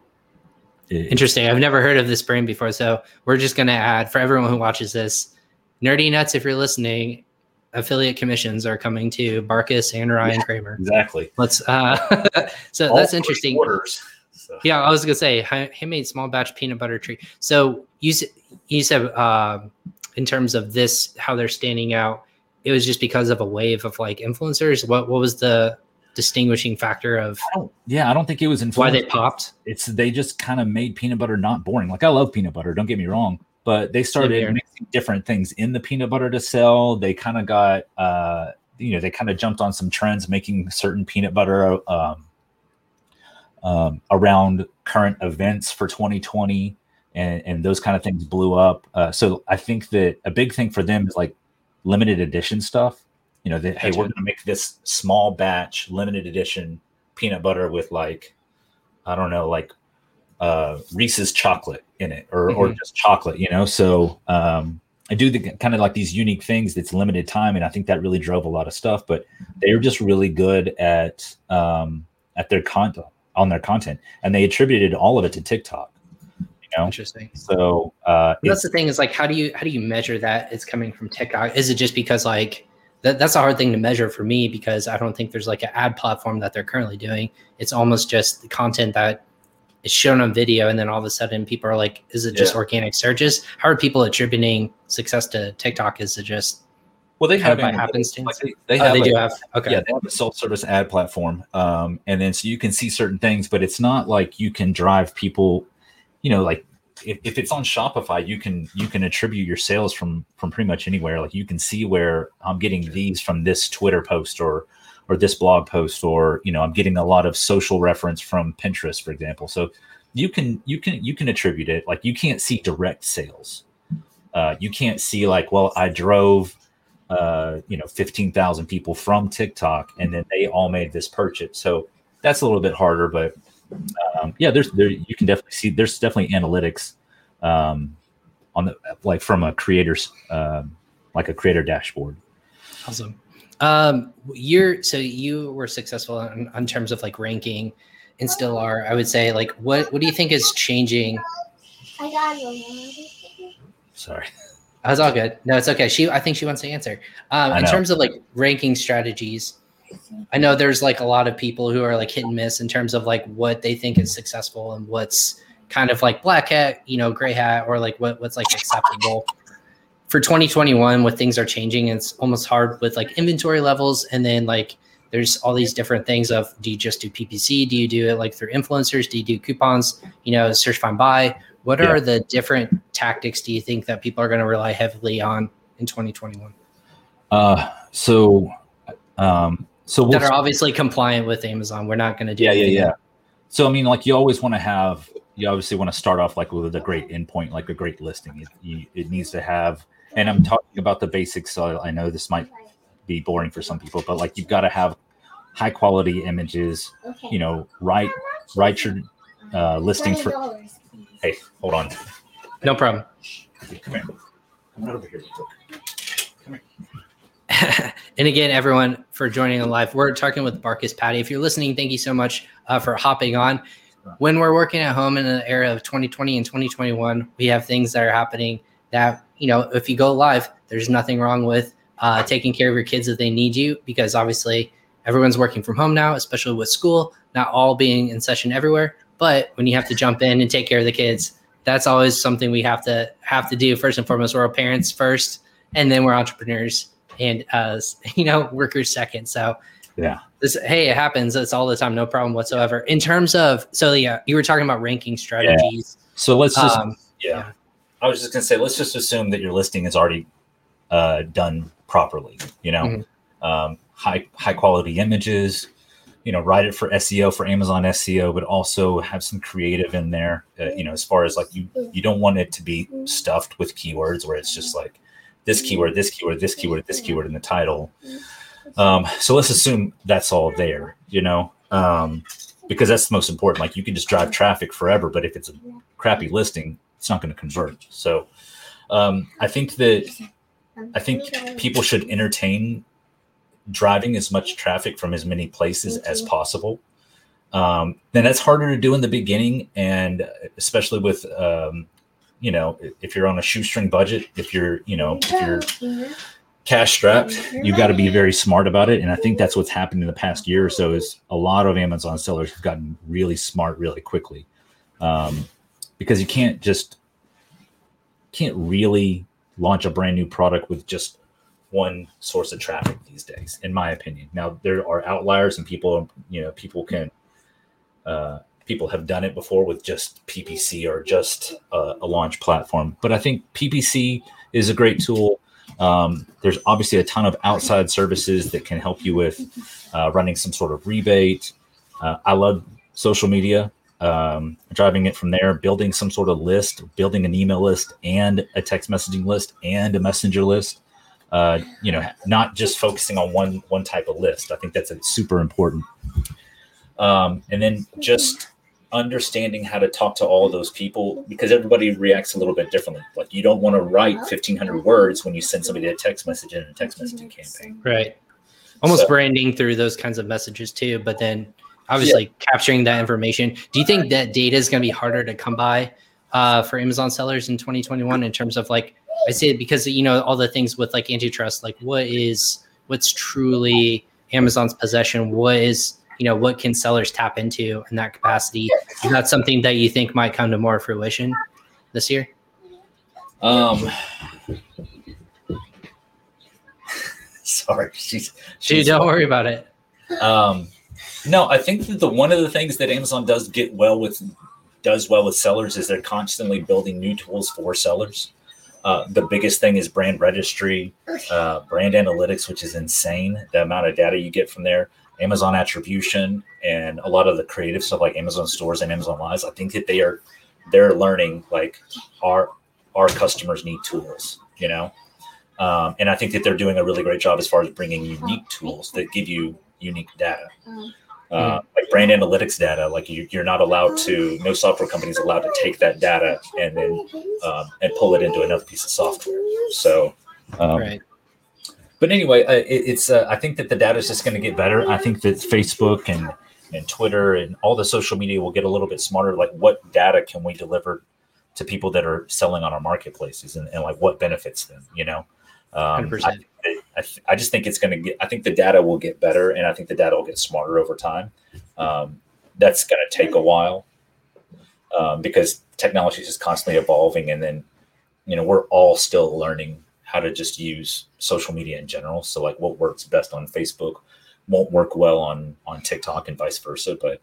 Interesting. I've never heard of this brand before. So we're just going to add for everyone who watches this Nerdy Nuts, if you're listening, affiliate commissions are coming to Marcus and Ryan yeah, Kramer. Exactly. Let's, uh, so All that's interesting. Orders. So. Yeah, I was going to say, handmade small batch peanut butter tree. So you, you said, uh, in terms of this, how they're standing out, it was just because of a wave of like influencers. What, what was the, distinguishing factor of I yeah i don't think it was why they popped it's they just kind of made peanut butter not boring like i love peanut butter don't get me wrong but they started mixing different things in the peanut butter to sell. They kind of got uh you know they kind of jumped on some trends making certain peanut butter um, um, around current events for 2020 and, and those kind of things blew up. Uh, so i think that a big thing for them is like limited edition stuff. You know, that hey, we're going to make this small batch, limited edition peanut butter with like, I don't know, like uh, Reese's chocolate in it, or mm-hmm. or just chocolate, you know. So um, I do the kind of like these unique things that's limited time, and I think that really drove a lot of stuff. But they're just really good at um, at their content on their content, and they attributed all of it to TikTok. You know? Interesting. So uh, that's the thing is like, how do you how do you measure that it's coming from TikTok? Is it just because like that, that's a hard thing to measure for me because I don't think there's like an ad platform that they're currently doing. It's almost just the content that is shown on video, and then all of a sudden people are like, "Is it just yeah. organic searches?" How are people attributing success to TikTok? Is it just well, they have by happenstance. Like they, they, have oh, they a, do have okay. Yeah, they have a self-service ad platform, um, and then so you can see certain things, but it's not like you can drive people. You know, like if, if it's on Shopify, you can you can attribute your sales from from pretty much anywhere. Like you can see where I'm getting these from this Twitter post or or this blog post, or you know, I'm getting a lot of social reference from Pinterest, for example. So you can you can you can attribute it. Like you can't see direct sales. Uh, you can't see like, well, I drove uh, you know, 15,000 people from TikTok and then they all made this purchase. So that's a little bit harder, but um, yeah, there's there you can definitely see there's definitely analytics um, on the like from a creator's um, like a creator dashboard. Awesome. Um, you're so you were successful in, in terms of like ranking and still are. I would say like what what do you think is changing? I got you. Sorry. That's all good. No, it's okay. She, I think she wants to answer. Um, in terms of like ranking strategies, I know there's like a lot of people who are like hit and miss in terms of like what they think is successful and what's kind of like black hat, you know, gray hat, or like what, what's like acceptable. For 2021, what things are changing, it's almost hard with like inventory levels, and then like there's all these different things of do you just do PPC? Do you do it like through influencers? Do you do coupons? You know, search find buy. What yeah. are the different tactics do you think that people are going to rely heavily on in 2021? Uh, so um, so we'll, that are obviously compliant with Amazon. We're not going to do. Yeah, yeah, yeah. So I mean, like you always want to have. You obviously want to start off like with a great endpoint, like a great listing. It, you, it needs to have, and I'm talking about the basics. So I know this might be boring for some people, but like you've got to have high quality images. You know, write write your uh, listing for. Hey, hold on. No problem. Come here. Come right over here. real quick. and again, everyone for joining on live. We're talking with Marcus Patty. If you're listening, thank you so much uh, for hopping on. When we're working at home in the era of 2020 and 2021, we have things that are happening that you know. If you go live, there's nothing wrong with uh, taking care of your kids if they need you, because obviously everyone's working from home now, especially with school not all being in session everywhere. But when you have to jump in and take care of the kids, that's always something we have to have to do first and foremost. We're parents first, and then we're entrepreneurs and uh, you know workers second. So yeah, this hey, it happens. It's all the time, no problem whatsoever. In terms of so yeah, you were talking about ranking strategies. Yeah. So let's just Um, yeah. yeah. I was just gonna say let's just assume that your listing is already uh, done properly. You know, Mhm. um, high high quality images. You know, write it for SEO for Amazon SEO, but also have some creative in there. Uh, you know, as far as like you you don't want it to be stuffed with keywords where it's just like this keyword, this keyword, this keyword, this keyword in the title. Um, so let's assume that's all there, you know, um, because that's the most important. Like you can just drive traffic forever, but if it's a crappy listing, it's not going to convert. So um, I think that I think people should entertain driving as much traffic from as many places as possible. Um, then that's harder to do in the beginning, and especially with um, you know if you're on a shoestring budget, if you're you know if you're cash strapped, you've got to be very smart about it. And I think that's what's happened in the past year or so is a lot of Amazon sellers have gotten really smart really quickly. Um, because you can't just can't really launch a brand new product with just one source of traffic these days, in my opinion. Now there are outliers and people, you know, people can uh, people have done it before with just PPC or just a, a launch platform. But I think PPC is a great tool. Um, there's obviously a ton of outside services that can help you with uh, running some sort of rebate. Uh, I love social media, um, driving it from there, building some sort of list, building an email list and a text messaging list and a messenger list. Uh, you know, not just focusing on one one type of list. I think that's a super important. Um, and then just understanding how to talk to all of those people because everybody reacts a little bit differently. Like you don't want to write 1500 words when you send somebody a text message in a text messaging campaign. Right. Almost So- branding through those kinds of messages too, but then obviously capturing that information. Do you think that data is going to be harder to come by uh, for Amazon sellers in 2021 in terms of like I say it because you know all the things with like antitrust, like what is what's truly Amazon's possession, what is you know what can sellers tap into in that capacity? Is that something that you think might come to more fruition this year? Um, sorry, she's, Dude, don't worry about it. Um, no, I think that the one of the things that Amazon does get well with does well with sellers is they're constantly building new tools for sellers. Uh, the biggest thing is brand registry, uh, brand analytics, which is insane. The amount of data you get from there, Amazon attribution, and a lot of the creative stuff like Amazon stores and Amazon Lives. I think that they are they're learning like our our customers need tools, you know. Um, and I think that they're doing a really great job as far as bringing unique tools that give you unique data uh, like brand analytics data like you, you're not allowed to no software company is allowed to take that data and then um, and pull it into another piece of software so um, right. but anyway uh, it, it's uh, i think that the data is just going to get better i think that facebook and and twitter and all the social media will get a little bit smarter like what data can we deliver to people that are selling on our marketplaces and, and like what benefits them you know um, 100%. I, I, th- I just think it's going to get i think the data will get better and i think the data will get smarter over time. Um, that's going to take a while um, because technology is just constantly evolving and then you know we're all still learning how to just use social media in general. So like what works best on facebook won't work well on on tiktok and vice versa but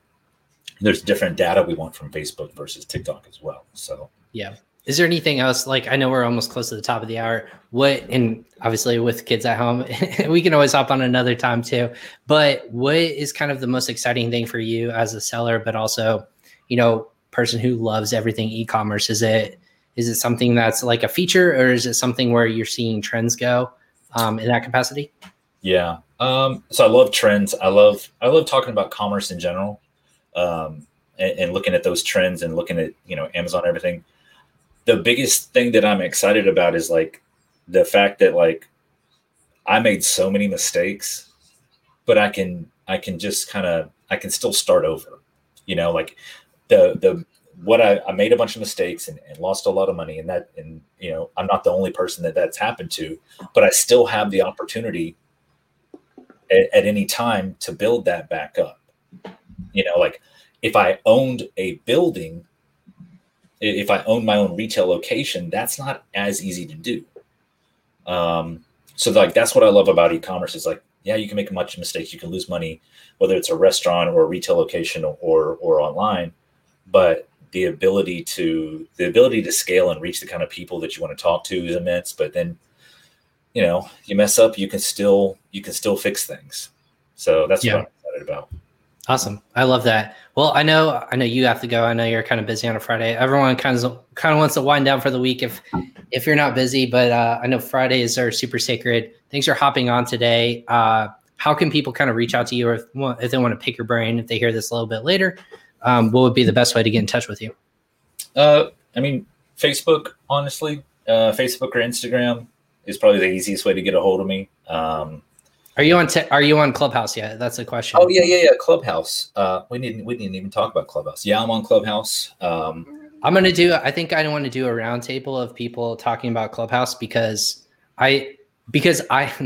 there's different data we want from facebook versus tiktok as well. So Yeah. Is there anything else? Like, I know we're almost close to the top of the hour. What, and obviously with kids at home, we can always hop on another time too. But what is kind of the most exciting thing for you as a seller, but also, you know, person who loves everything e-commerce? Is it, is it something that's like a feature or is it something where you're seeing trends go um, in that capacity? Yeah. Um, so I love trends. I love I love talking about commerce in general, um, and, and looking at those trends and looking at you know Amazon everything. The biggest thing that I'm excited about is like the fact that like I made so many mistakes, but I can I can just kind of I can still start over. You know, like the the what I, I made a bunch of mistakes and, and lost a lot of money and that and you know I'm not the only person that that's happened to, but I still have the opportunity at, at any time to build that back up. You know, like if I owned a building, if I own my own retail location, that's not as easy to do. Um, so like that's what I love about e-commerce is like, yeah, you can make a bunch of mistakes, you can lose money, whether it's a restaurant or a retail location or or online, but the ability to the ability to scale and reach the kind of people that you want to talk to is immense. But then, you know, you mess up, you can still you can still fix things. So that's yeah. what I'm excited about. Awesome. I love that. Well, I know I know you have to go. I know you're kind of busy on a Friday. Everyone kind of kind of wants to wind down for the week if if you're not busy, but uh, I know Fridays are super sacred. Thanks for hopping on today. Uh, how can people kind of reach out to you or if, if, they want to pick your brain if they hear this a little bit later? Um, what would be the best way to get in touch with you? Uh, I mean, Facebook, honestly, uh, Facebook or Instagram is probably the easiest way to get a hold of me. Um, are you on? Te- are you on Clubhouse yet? That's a question. Oh yeah, yeah, yeah. Clubhouse. Uh, we didn't we didn't even talk about Clubhouse. Yeah, I'm on Clubhouse. Um, I'm gonna do. I think I want to do a roundtable of people talking about Clubhouse because I because I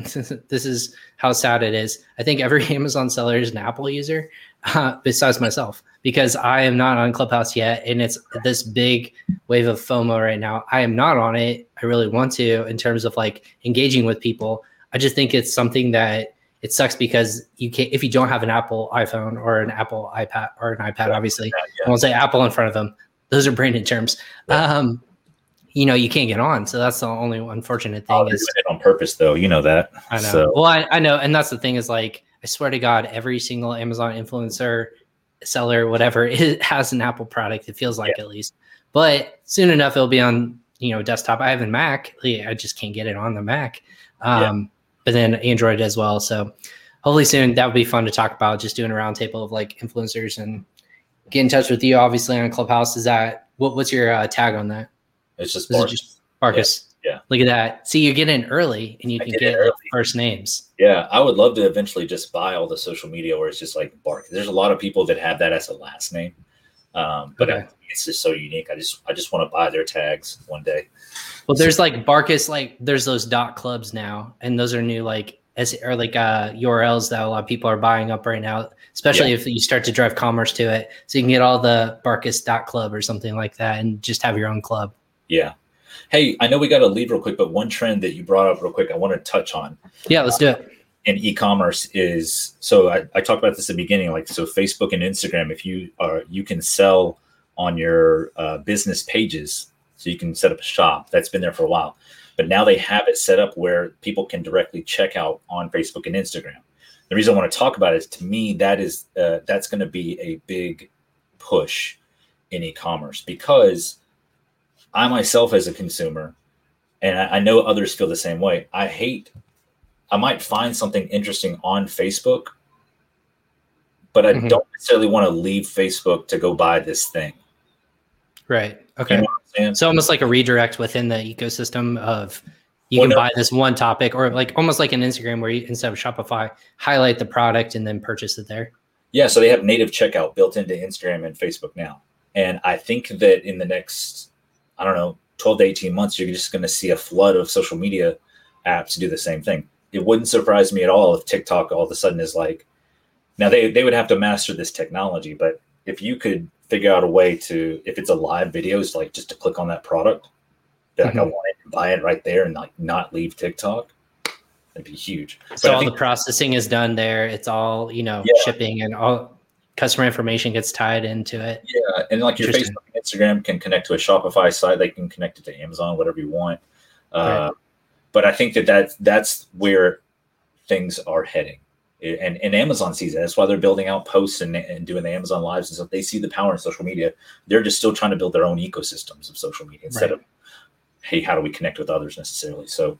this is how sad it is. I think every Amazon seller is an Apple user, uh, besides myself, because I am not on Clubhouse yet, and it's this big wave of FOMO right now. I am not on it. I really want to in terms of like engaging with people. I just think it's something that it sucks because you can't if you don't have an Apple iPhone or an Apple iPad or an iPad, obviously. Yeah. I won't say Apple in front of them. Those are branded terms. Yeah. Um, you know, you can't get on. So that's the only unfortunate thing. Oh, is on purpose though. You know that. I know. So. Well, I, I know, and that's the thing is like I swear to God, every single Amazon influencer, seller, whatever, it has an Apple product. It feels like yeah. at least. But soon enough, it'll be on you know desktop. I have a Mac. I just can't get it on the Mac. Um, but then Android as well. So hopefully soon that would be fun to talk about. Just doing a roundtable of like influencers and get in touch with you. Obviously on Clubhouse, is that what, what's your uh, tag on that? It's just, It just Marcus. Yeah, yeah, Look at that. See, you get in early and you I can get, get first names. Yeah, I would love to eventually just buy all the social media where it's just like Bark. There's a lot of people that have that as a last name. Um, but okay. I, it's just so unique. I just I just want to buy their tags one day. Well, there's like Marcus, like there's those dot clubs now, and those are new like as or like uh, URLs that a lot of people are buying up right now, especially yeah. if you start to drive commerce to it. So you can get all the Marcus dot club or something like that, and just have your own club. Yeah. Hey, I know we got to leave real quick, but one trend that you brought up real quick, I want to touch on. Yeah, let's do it. And e-commerce is so I, I talked about this at the beginning, like so Facebook and Instagram. If you are you can sell on your uh, business pages so you can set up a shop. That's been there for a while. But now they have it set up where people can directly check out on Facebook and Instagram. The reason I want to talk about it is to me that is uh, that's going to be a big push in e-commerce because I myself as a consumer, and I, I know others feel the same way. I hate. I might find something interesting on Facebook, but I mm-hmm. don't necessarily want to leave Facebook to go buy this thing. Right. Okay. You know so almost like a redirect within the ecosystem of you well, can no. buy this one topic or like almost like an Instagram where you instead of Shopify, highlight the product and then purchase it there. Yeah. So they have native checkout built into Instagram and Facebook now. And I think that in the next, I don't know, 12 to 18 months, you're just going to see a flood of social media apps do the same thing. It wouldn't surprise me at all if TikTok all of a sudden is like, now they, they would have to master this technology, but if you could figure out a way to if it's a live video, it's like just to click on that product. Like mm-hmm. I want it, buy it right there, and like not leave TikTok. That'd be huge. So all the processing is done there. It's all you know, yeah. shipping and all customer information gets tied into it. Yeah, and like your Facebook, and Instagram can connect to a Shopify site. They can connect it to Amazon, whatever you want. Uh, But I think that that that's where things are heading and, and Amazon sees it. That's why they're building out posts and, and doing the Amazon lives and stuff. They see the power in social media. They're just still trying to build their own ecosystems of social media instead right. of, hey, how do we connect with others necessarily? So,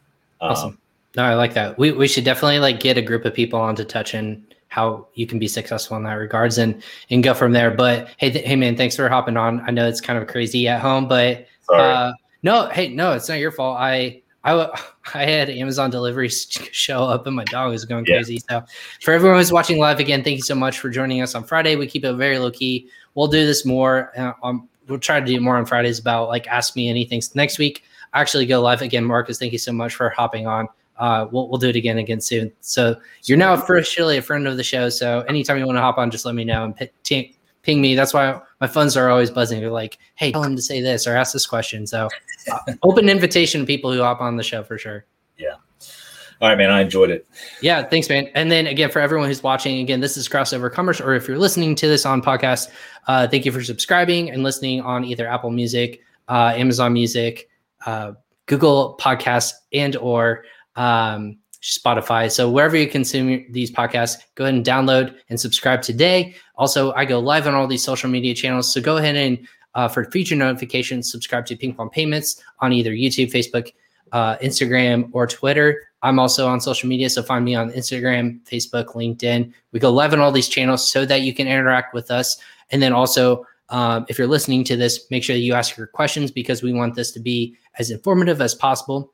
um, awesome. No, I like that. We we should definitely like get a group of people on to touch in how you can be successful in that regards and and go from there. But hey, th- hey man, thanks for hopping on. I know it's kind of crazy at home, but uh, no, hey, no, it's not your fault. I I I had Amazon delivery show up and my dog was going crazy. Yeah. So for everyone who's watching live again, thank you so much for joining us on Friday. We keep it very low key. We'll do this more. Uh, um, we'll try to do more on Fridays about like ask me anything. Next week, actually go live again. Marcus, thank you so much for hopping on uh, we'll, we'll do it again again soon. So you're now officially a friend of the show. So anytime you want to hop on, just let me know and p- t- ping me. That's why my phones are always buzzing. They're like, hey, tell him to say this or ask this question. So uh, open invitation to people who hop on the show for sure. Yeah. All right, man. I enjoyed it. Yeah, thanks, man. And then again, for everyone who's watching, again, this is Crossover Commerce, or if you're listening to this on podcast, uh, thank you for subscribing and listening on either Apple Music, uh, Amazon Music, uh, Google Podcasts, and or um, Spotify. So wherever you consume these podcasts, go ahead and download and subscribe today. Also, I go live on all these social media channels. So go ahead and uh, for future notifications, subscribe to Ping Pong Payments on either YouTube, Facebook, uh, Instagram, or Twitter. I'm also on social media, so find me on Instagram, Facebook, LinkedIn. We go live on all these channels so that you can interact with us. And then also, um, if you're listening to this, make sure you ask your questions because we want this to be as informative as possible.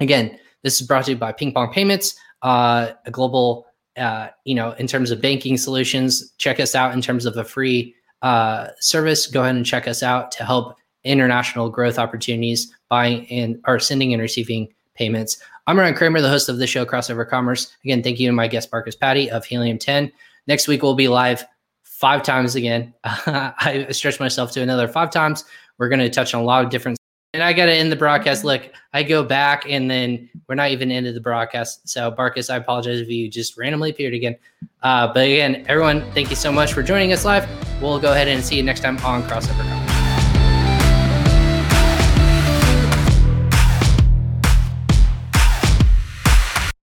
Again, this is brought to you by Ping Pong Payments, uh, a global, uh, you know, in terms of banking solutions. Check us out in terms of a free uh, service. Go ahead and check us out to help international growth opportunities buying and or sending and receiving payments. I'm Ryan Kramer, the host of the show Crossover Commerce. Again, thank you to my guest Marcus Patty of Helium 10. Next week we'll be live five times again. I stretched myself to another five times. We're going to touch on a lot of different and I got to end the broadcast. Look, I go back and then we're not even into the broadcast. So, Marcus, I apologize if you just randomly appeared again. Uh, but again, everyone, thank you so much for joining us live. We'll go ahead and see you next time on Crossover Commerce.